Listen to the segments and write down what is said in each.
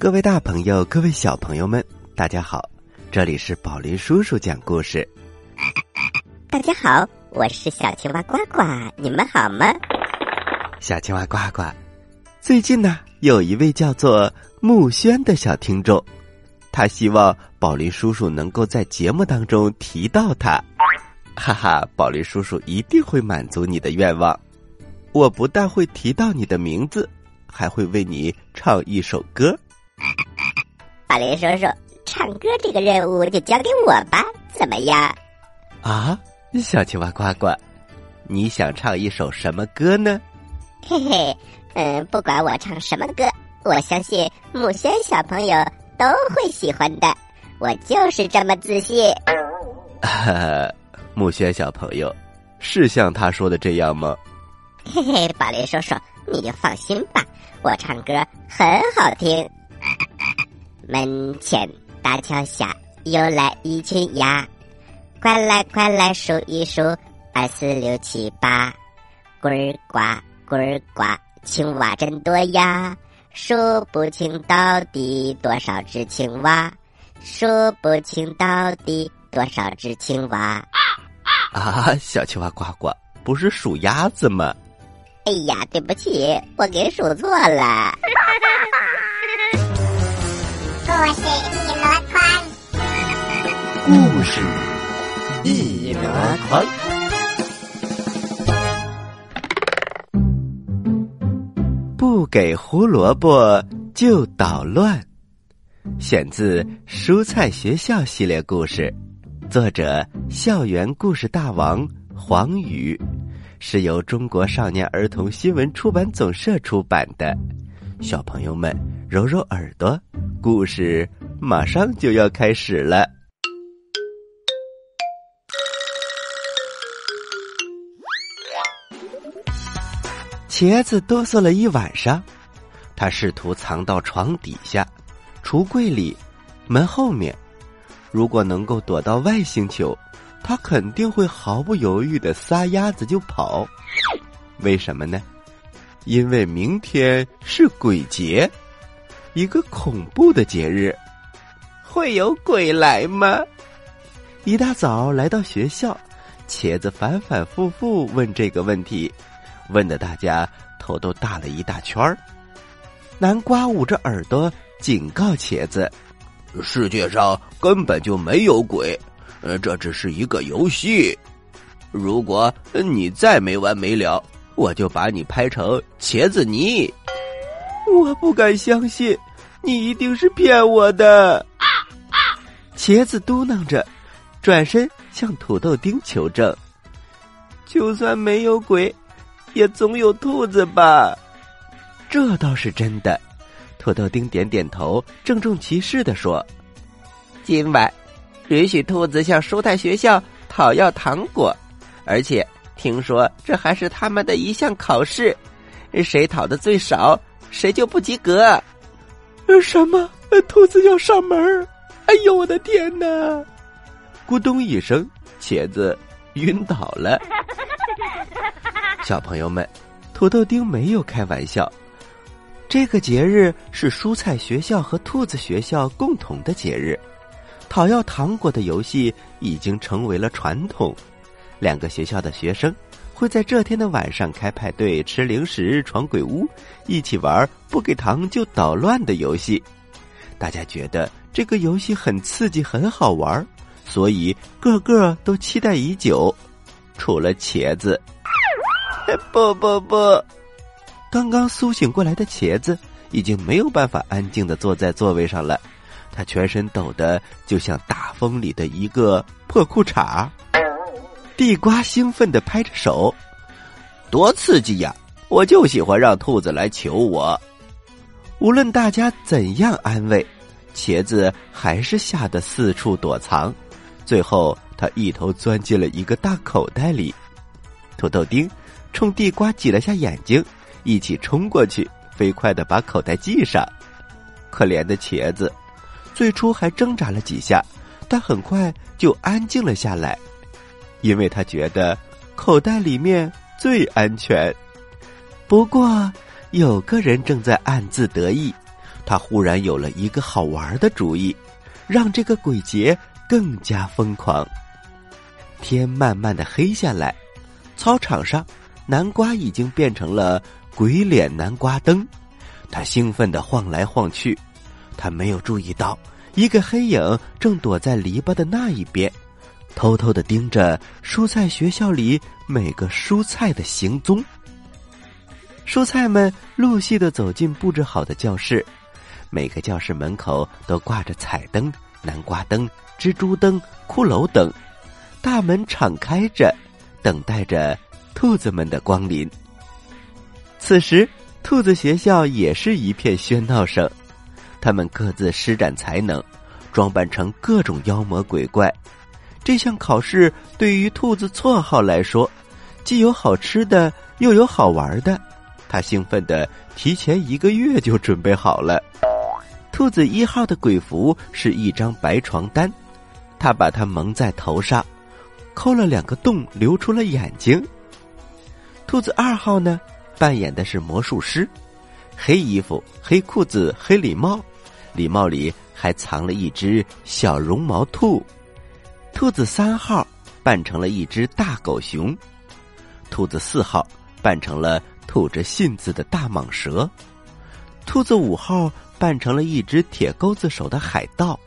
各位大朋友，各位小朋友们，大家好！这里是宝林叔叔讲故事。大家好，我是小青蛙呱呱，你们好吗？小青蛙呱呱，最近呢，有一位叫做木轩的小听众，他希望宝林叔叔能够在节目当中提到他。哈哈，宝林叔叔一定会满足你的愿望。我不但会提到你的名字，还会为你唱一首歌。宝林叔叔，唱歌这个任务就交给我吧，怎么样？啊，小青蛙呱呱，你想唱一首什么歌呢？嘿嘿，嗯，不管我唱什么歌，我相信木轩小朋友都会喜欢的。我就是这么自信。哈哈，木轩小朋友，是像他说的这样吗？嘿嘿，宝林叔叔，你就放心吧，我唱歌很好听。门前大桥下游来一群鸭，快来快来数一数，二四六七八，呱儿呱呱儿呱，青蛙真多呀，数不清到底多少只青蛙，数不清到底多少只青蛙。啊，小青蛙呱呱，不是数鸭子吗？哎呀，对不起，我给数错了。故事一箩筐，故事一箩筐。不给胡萝卜就捣乱。选自《蔬菜学校》系列故事，作者校园故事大王黄宇，是由中国少年儿童新闻出版总社出版的。小朋友们，揉揉耳朵，故事马上就要开始了。茄子哆嗦了一晚上，他试图藏到床底下、橱柜里、门后面。如果能够躲到外星球，他肯定会毫不犹豫的撒丫子就跑。为什么呢？因为明天是鬼节，一个恐怖的节日。会有鬼来吗？一大早来到学校，茄子反反复复问这个问题，问的大家头都大了一大圈儿。南瓜捂着耳朵警告茄子：“世界上根本就没有鬼，呃，这只是一个游戏。如果你再没完没了。”我就把你拍成茄子泥，我不敢相信，你一定是骗我的。茄子嘟囔着，转身向土豆丁求证：“就算没有鬼，也总有兔子吧？”这倒是真的。土豆丁点点头，郑重其事的说：“今晚允许兔子向蔬菜学校讨要糖果，而且。”听说这还是他们的一项考试，谁讨的最少，谁就不及格。什么？兔子要上门？哎呦，我的天哪！咕咚一声，茄子晕倒了。小朋友们，土豆丁没有开玩笑。这个节日是蔬菜学校和兔子学校共同的节日，讨要糖果的游戏已经成为了传统。两个学校的学生会在这天的晚上开派对、吃零食、闯鬼屋，一起玩不给糖就捣乱的游戏。大家觉得这个游戏很刺激、很好玩，所以个个都期待已久。除了茄子，不不不！刚刚苏醒过来的茄子已经没有办法安静的坐在座位上了，他全身抖得就像大风里的一个破裤衩。地瓜兴奋的拍着手，多刺激呀！我就喜欢让兔子来求我。无论大家怎样安慰，茄子还是吓得四处躲藏。最后，他一头钻进了一个大口袋里。土豆丁冲地瓜挤了下眼睛，一起冲过去，飞快的把口袋系上。可怜的茄子，最初还挣扎了几下，但很快就安静了下来。因为他觉得口袋里面最安全。不过，有个人正在暗自得意，他忽然有了一个好玩的主意，让这个鬼节更加疯狂。天慢慢的黑下来，操场上，南瓜已经变成了鬼脸南瓜灯，他兴奋的晃来晃去，他没有注意到一个黑影正躲在篱笆的那一边，偷偷的盯着蔬菜学校里每个蔬菜的行踪。蔬菜们陆续的走进布置好的教室，每个教室门口都挂着彩灯、南瓜灯、蜘蛛灯、骷髅灯。大门敞开着，等待着兔子们的光临。此时，兔子学校也是一片喧闹声，他们各自施展才能，装扮成各种妖魔鬼怪。这项考试对于兔子绰号来说，既有好吃的，又有好玩的。他兴奋的提前一个月就准备好了。兔子一号的鬼服是一张白床单，他把它蒙在头上。抠了两个洞，流出了眼睛。兔子二号呢，扮演的是魔术师，黑衣服、黑裤子、黑礼帽，礼帽里还藏了一只小绒毛兔。兔子三号扮成了一只大狗熊，兔子四号扮成了吐着信子的大蟒蛇，兔子五号扮成了一只铁钩子手的海盗。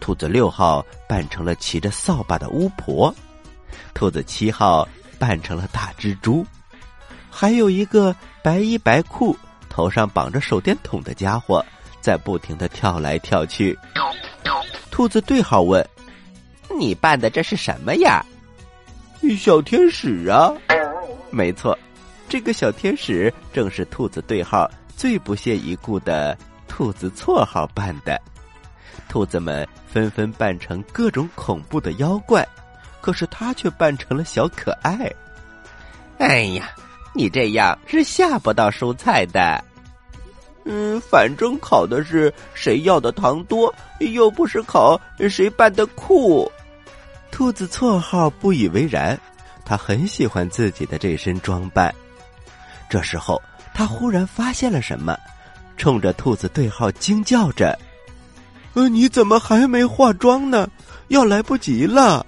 兔子六号扮成了骑着扫把的巫婆，兔子七号扮成了大蜘蛛，还有一个白衣白裤、头上绑着手电筒的家伙在不停的跳来跳去。兔子对号问：“你扮的这是什么呀？”“小天使啊！”“没错，这个小天使正是兔子对号最不屑一顾的兔子绰号扮的。”兔子们纷纷扮成各种恐怖的妖怪，可是他却扮成了小可爱。哎呀，你这样是吓不到蔬菜的。嗯，反正考的是谁要的糖多，又不是考谁扮的酷。兔子绰号不以为然，他很喜欢自己的这身装扮。这时候，他忽然发现了什么，冲着兔子对号惊叫着。呃，你怎么还没化妆呢？要来不及了。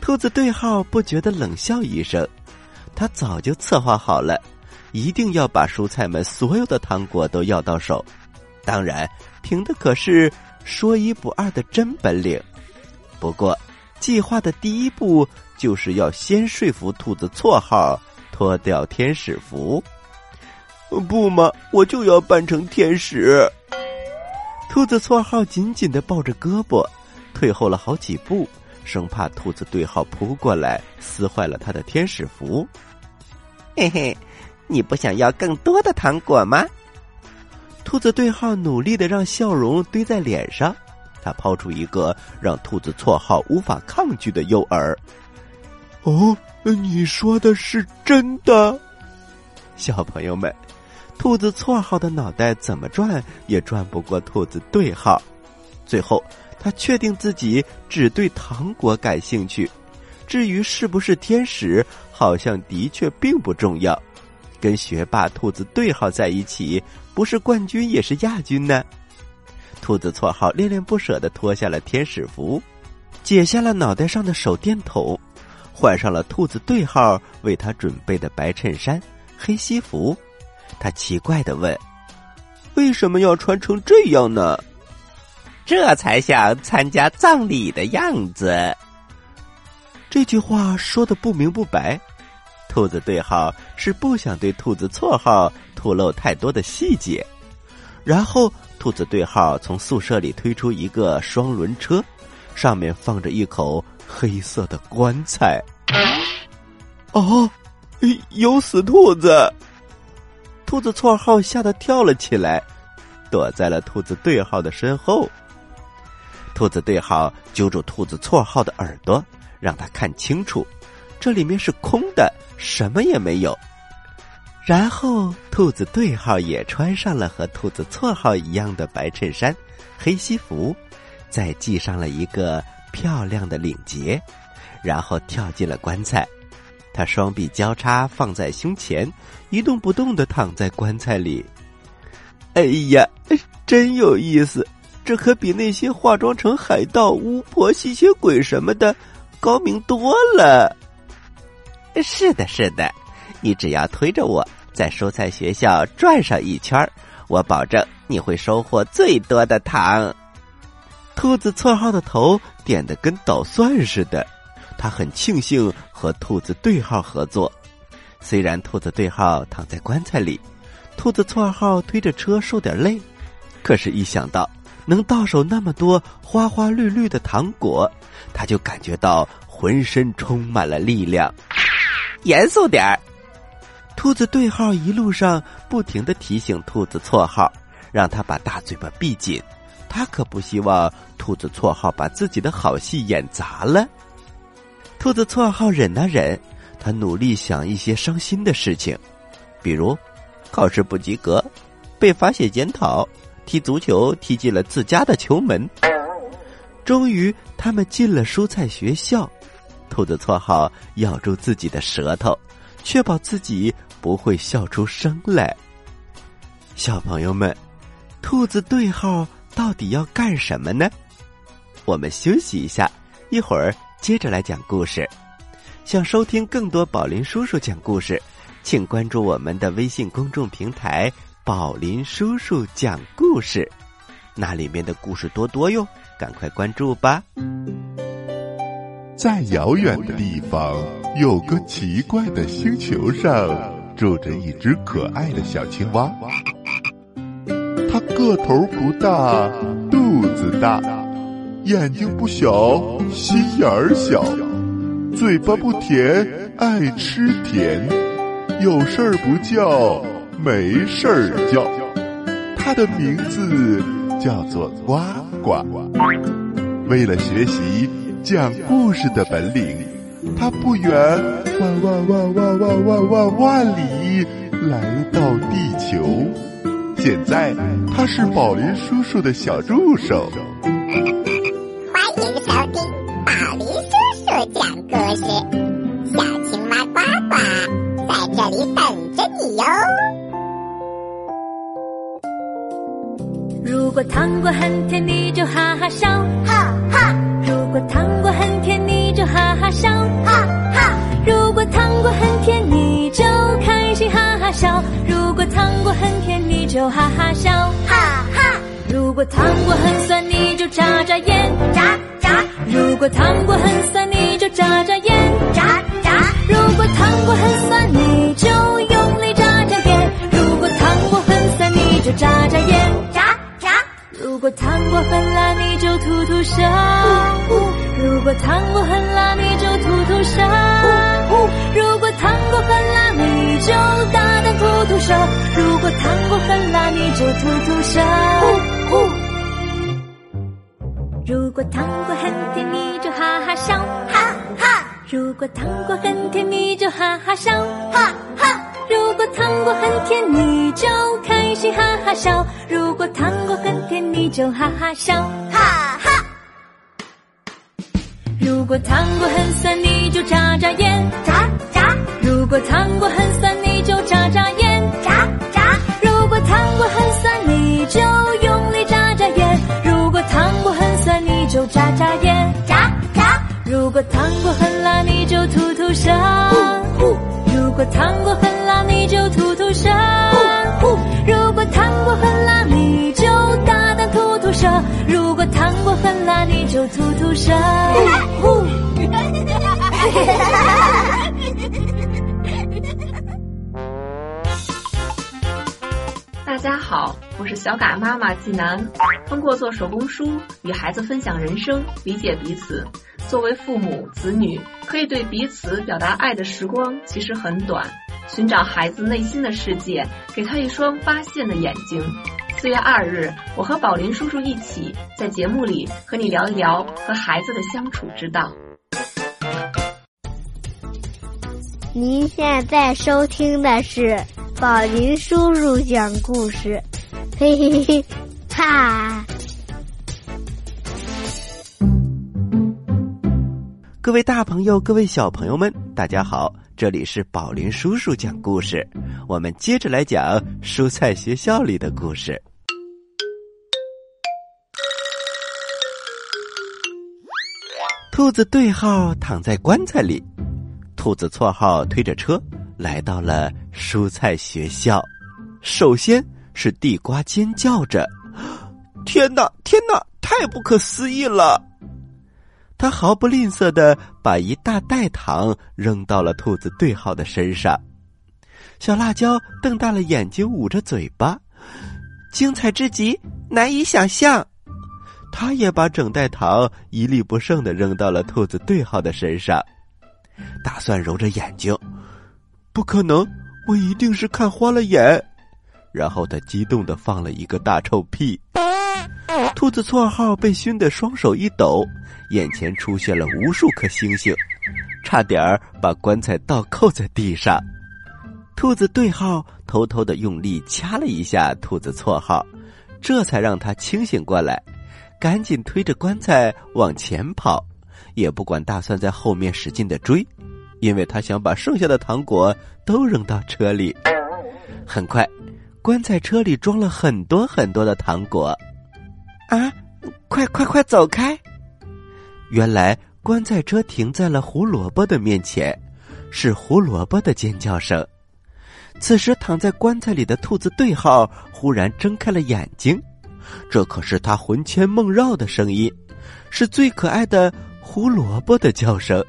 兔子对号不觉得冷笑一声，他早就策划好了，一定要把蔬菜们所有的糖果都要到手。当然，凭的可是说一不二的真本领。不过，计划的第一步就是要先说服兔子绰号脱掉天使服。不嘛，我就要扮成天使。兔子绰号紧紧的抱着胳膊，退后了好几步，生怕兔子对号扑过来撕坏了他的天使服。嘿嘿，你不想要更多的糖果吗？兔子对号努力的让笑容堆在脸上，他抛出一个让兔子绰号无法抗拒的诱饵。哦，你说的是真的，小朋友们。兔子绰号的脑袋怎么转也转不过兔子对号，最后他确定自己只对糖果感兴趣，至于是不是天使，好像的确并不重要。跟学霸兔子对号在一起，不是冠军也是亚军呢。兔子绰号恋恋不舍的脱下了天使服，解下了脑袋上的手电筒，换上了兔子对号为他准备的白衬衫、黑西服。他奇怪的问：“为什么要穿成这样呢？这才像参加葬礼的样子。”这句话说的不明不白。兔子对号是不想对兔子绰号吐露太多的细节。然后，兔子对号从宿舍里推出一个双轮车，上面放着一口黑色的棺材。哦，有死兔子！兔子绰号吓得跳了起来，躲在了兔子对号的身后。兔子对号揪住兔子绰号的耳朵，让他看清楚，这里面是空的，什么也没有。然后，兔子对号也穿上了和兔子错号一样的白衬衫、黑西服，再系上了一个漂亮的领结，然后跳进了棺材。他双臂交叉放在胸前，一动不动的躺在棺材里。哎呀，真有意思！这可比那些化妆成海盗、巫婆、吸血鬼什么的高明多了。是的，是的，你只要推着我在蔬菜学校转上一圈我保证你会收获最多的糖。兔子绰号的头点的跟捣蒜似的，他很庆幸和兔子对号合作。虽然兔子对号躺在棺材里，兔子绰号推着车受点累，可是，一想到能到手那么多花花绿绿的糖果，他就感觉到浑身充满了力量。严肃点儿！兔子对号一路上不停的提醒兔子错号，让他把大嘴巴闭紧。他可不希望兔子错号把自己的好戏演砸了。兔子错号忍啊忍，他努力想一些伤心的事情，比如考试不及格，被罚写检讨，踢足球踢进了自家的球门。终于，他们进了蔬菜学校。兔子绰号咬住自己的舌头，确保自己不会笑出声来。小朋友们，兔子对号。到底要干什么呢？我们休息一下，一会儿接着来讲故事。想收听更多宝林叔叔讲故事，请关注我们的微信公众平台“宝林叔叔讲故事”，那里面的故事多多哟，赶快关注吧。在遥远的地方，有个奇怪的星球上，住着一只可爱的小青蛙。它个头不大，肚子大，眼睛不小，心眼儿小，嘴巴不甜，爱吃甜，有事儿不叫，没事儿叫。它的名字叫做呱呱。为了学习讲故事的本领，他不远万万万万万万万万里来到地球。现在他是宝林叔叔的小助手。欢迎收听宝林叔叔讲故事，小青蛙呱呱在这里等着你哟。如果糖果很甜，你就哈哈笑，哈哈果糖果很甜，你就哈哈笑，哈哈，如果糖果很甜，你就开心哈哈笑。如果糖果很甜，你就哈哈笑，哈哈，如果糖果很酸，你就眨眨眼，眨眨。如果糖果很酸，你就眨眨眼，眨眨，如果糖果很酸，你就用力眨眨眼。如果糖果很酸，你就眨眨眼，眨眨，如果糖果很辣，你就吐吐舌。如果糖果很辣，你就吐吐舌。如果糖果很辣，你就大胆吐吐舌。如果糖果很辣，你就吐吐舌。如果糖果很甜，你就哈哈笑。哈哈如果糖果很甜，你就哈哈笑。哈，果糖果很甜，你就开心哈哈笑。如果糖果很甜，你就哈哈笑。哈哈，如果糖果很酸，你就眨眨眼。眨眨如果糖果很酸，你就眨眨眼。眨眨，如果糖果很酸，你就用力眨眨眼。如果糖果很酸，你就眨眨眼。眨眨，如果糖果很辣，你就吐吐舌。如果糖果很辣，你就吐吐舌。如果糖果很辣，你就大胆吐吐舌。如果糖果很辣，你就吐吐舌。大家好，我是小嘎妈妈季楠。通过做手工书与孩子分享人生，理解彼此。作为父母子女，可以对彼此表达爱的时光其实很短。寻找孩子内心的世界，给他一双发现的眼睛。四月二日，我和宝林叔叔一起在节目里和你聊一聊和孩子的相处之道。您现在收听的是宝林叔叔讲故事，嘿嘿嘿，哈！各位大朋友，各位小朋友们，大家好！这里是宝林叔叔讲故事，我们接着来讲蔬菜学校里的故事。兔子对号躺在棺材里，兔子错号推着车来到了蔬菜学校。首先是地瓜尖叫着：“天哪，天哪，太不可思议了！”他毫不吝啬的把一大袋糖扔到了兔子对号的身上。小辣椒瞪大了眼睛，捂着嘴巴，精彩至极，难以想象。他也把整袋糖一粒不剩的扔到了兔子对号的身上。打算揉着眼睛，不可能，我一定是看花了眼。然后他激动的放了一个大臭屁。兔子错号被熏得双手一抖，眼前出现了无数颗星星，差点儿把棺材倒扣在地上。兔子对号偷偷的用力掐了一下兔子错号，这才让他清醒过来，赶紧推着棺材往前跑，也不管大蒜在后面使劲的追，因为他想把剩下的糖果都扔到车里。很快，棺材车里装了很多很多的糖果。啊！快快快走开！原来棺材车停在了胡萝卜的面前，是胡萝卜的尖叫声。此时躺在棺材里的兔子对号忽然睁开了眼睛，这可是他魂牵梦绕的声音，是最可爱的胡萝卜的叫声。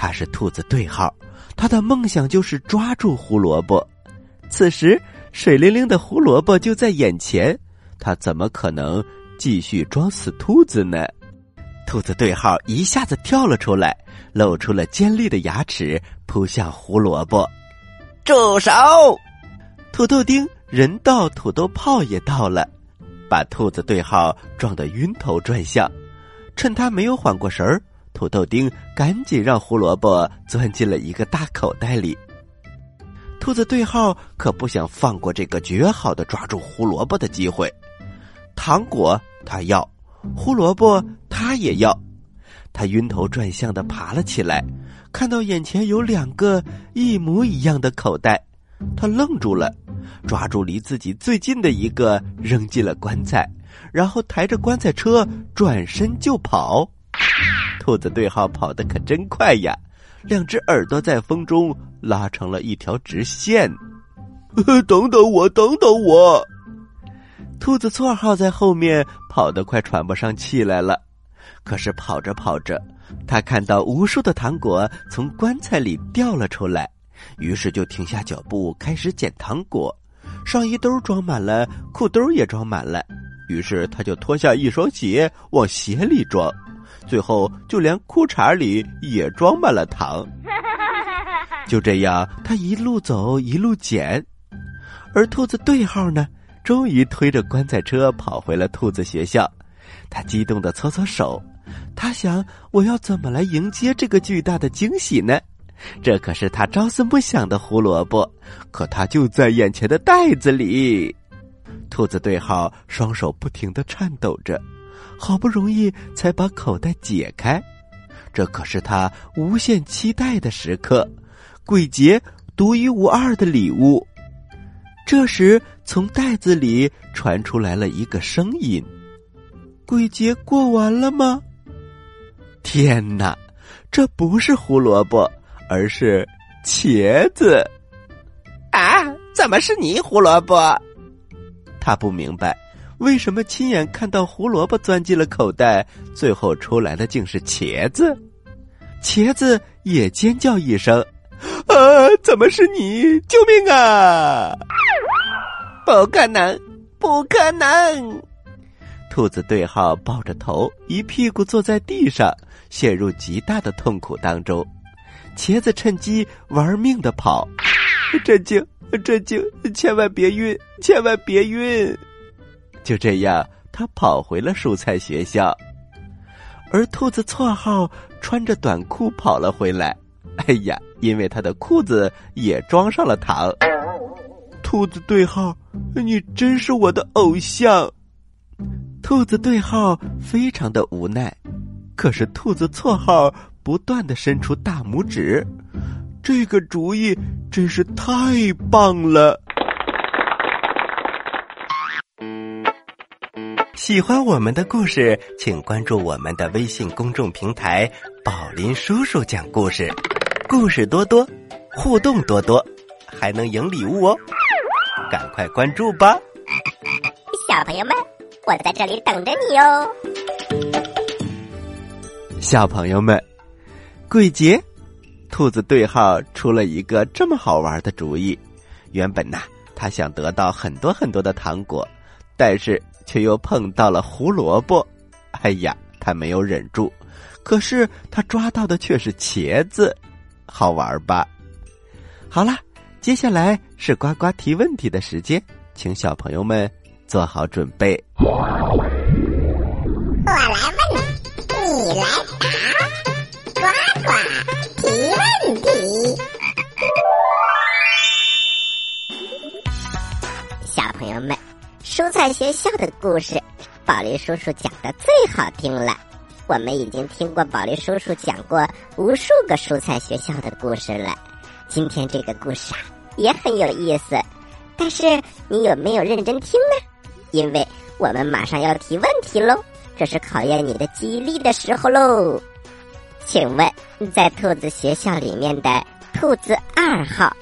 他是兔子对号，他的梦想就是抓住胡萝卜。此时水灵灵的胡萝卜就在眼前，他怎么可能？继续装死兔子呢，兔子对号一下子跳了出来，露出了尖利的牙齿，扑向胡萝卜。住手！土豆丁人到，土豆泡也到了，把兔子对号撞得晕头转向。趁他没有缓过神儿，土豆丁赶紧让胡萝卜钻进了一个大口袋里。兔子对号可不想放过这个绝好的抓住胡萝卜的机会。糖果他要，胡萝卜他也要，他晕头转向的爬了起来，看到眼前有两个一模一样的口袋，他愣住了，抓住离自己最近的一个扔进了棺材，然后抬着棺材车转身就跑。兔子对号跑得可真快呀，两只耳朵在风中拉成了一条直线。等等我，等等我。兔子错号在后面跑得快喘不上气来了，可是跑着跑着，他看到无数的糖果从棺材里掉了出来，于是就停下脚步开始捡糖果。上衣兜装满了，裤兜也装满了，于是他就脱下一双鞋往鞋里装，最后就连裤衩里也装满了糖。就这样，他一路走一路捡，而兔子对号呢？终于推着棺材车跑回了兔子学校，他激动的搓搓手，他想：我要怎么来迎接这个巨大的惊喜呢？这可是他朝思暮想的胡萝卜，可它就在眼前的袋子里。兔子对号双手不停的颤抖着，好不容易才把口袋解开。这可是他无限期待的时刻，鬼节独一无二的礼物。这时，从袋子里传出来了一个声音：“鬼节过完了吗？”天哪，这不是胡萝卜，而是茄子！啊，怎么是你胡萝卜？他不明白，为什么亲眼看到胡萝卜钻进了口袋，最后出来的竟是茄子？茄子也尖叫一声：“啊，怎么是你？救命啊！”不可能，不可能！兔子对号抱着头，一屁股坐在地上，陷入极大的痛苦当中。茄子趁机玩命的跑，震惊，震惊！千万别晕，千万别晕！就这样，他跑回了蔬菜学校，而兔子错号穿着短裤跑了回来。哎呀，因为他的裤子也装上了糖。兔子对号，你真是我的偶像。兔子对号非常的无奈，可是兔子错号不断的伸出大拇指，这个主意真是太棒了！喜欢我们的故事，请关注我们的微信公众平台“宝林叔叔讲故事”，故事多多，互动多多，还能赢礼物哦！赶快关注吧！小朋友们，我在这里等着你哦！小朋友们，鬼节，兔子对号出了一个这么好玩的主意。原本呐，他想得到很多很多的糖果，但是却又碰到了胡萝卜。哎呀，他没有忍住，可是他抓到的却是茄子，好玩吧？好了，接下来是呱呱提问题的时间，请小朋友们做好准备。我来问，你来答，呱呱提问题。小朋友们，蔬菜学校的故事，宝林叔叔讲的最好听了。我们已经听过宝林叔叔讲过无数个蔬菜学校的故事了。今天这个故事啊，也很有意思。但是你有没有认真听呢？因为我们马上要提问题喽，这是考验你的记忆力的时候喽。请问，在兔子学校里面的兔子二号，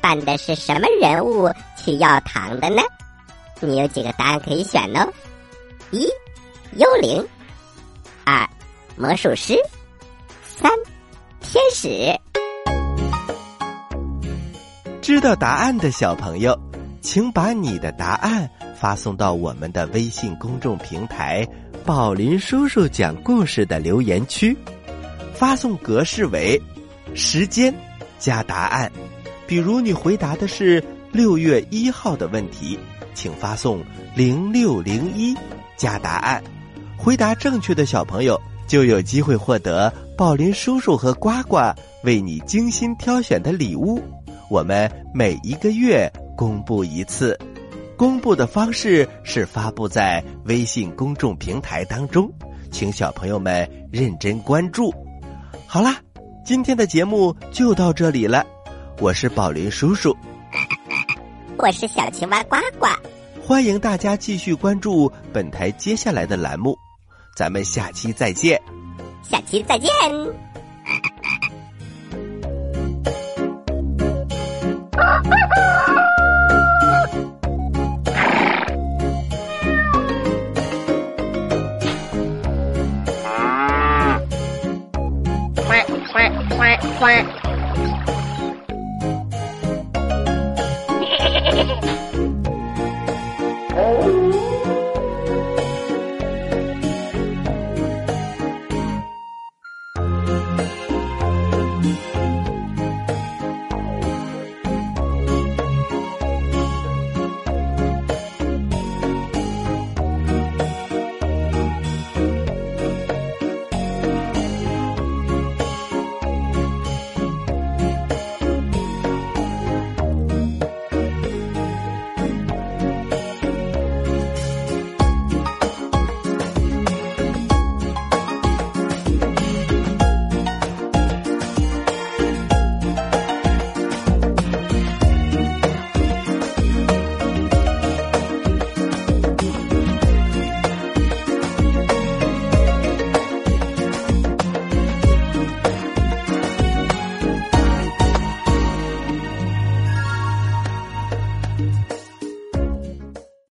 扮的是什么人物去要糖的呢？你有几个答案可以选呢：一、幽灵；二、魔术师；三、天使。知道答案的小朋友，请把你的答案发送到我们的微信公众平台“宝林叔叔讲故事”的留言区，发送格式为时间加答案。比如你回答的是六月一号的问题，请发送零六零一加答案。回答正确的小朋友就有机会获得宝林叔叔和呱呱为你精心挑选的礼物。我们每一个月公布一次，公布的方式是发布在微信公众平台当中，请小朋友们认真关注。好啦，今天的节目就到这里了，我是宝林叔叔，我是小青蛙呱呱，欢迎大家继续关注本台接下来的栏目，咱们下期再见。下期再见。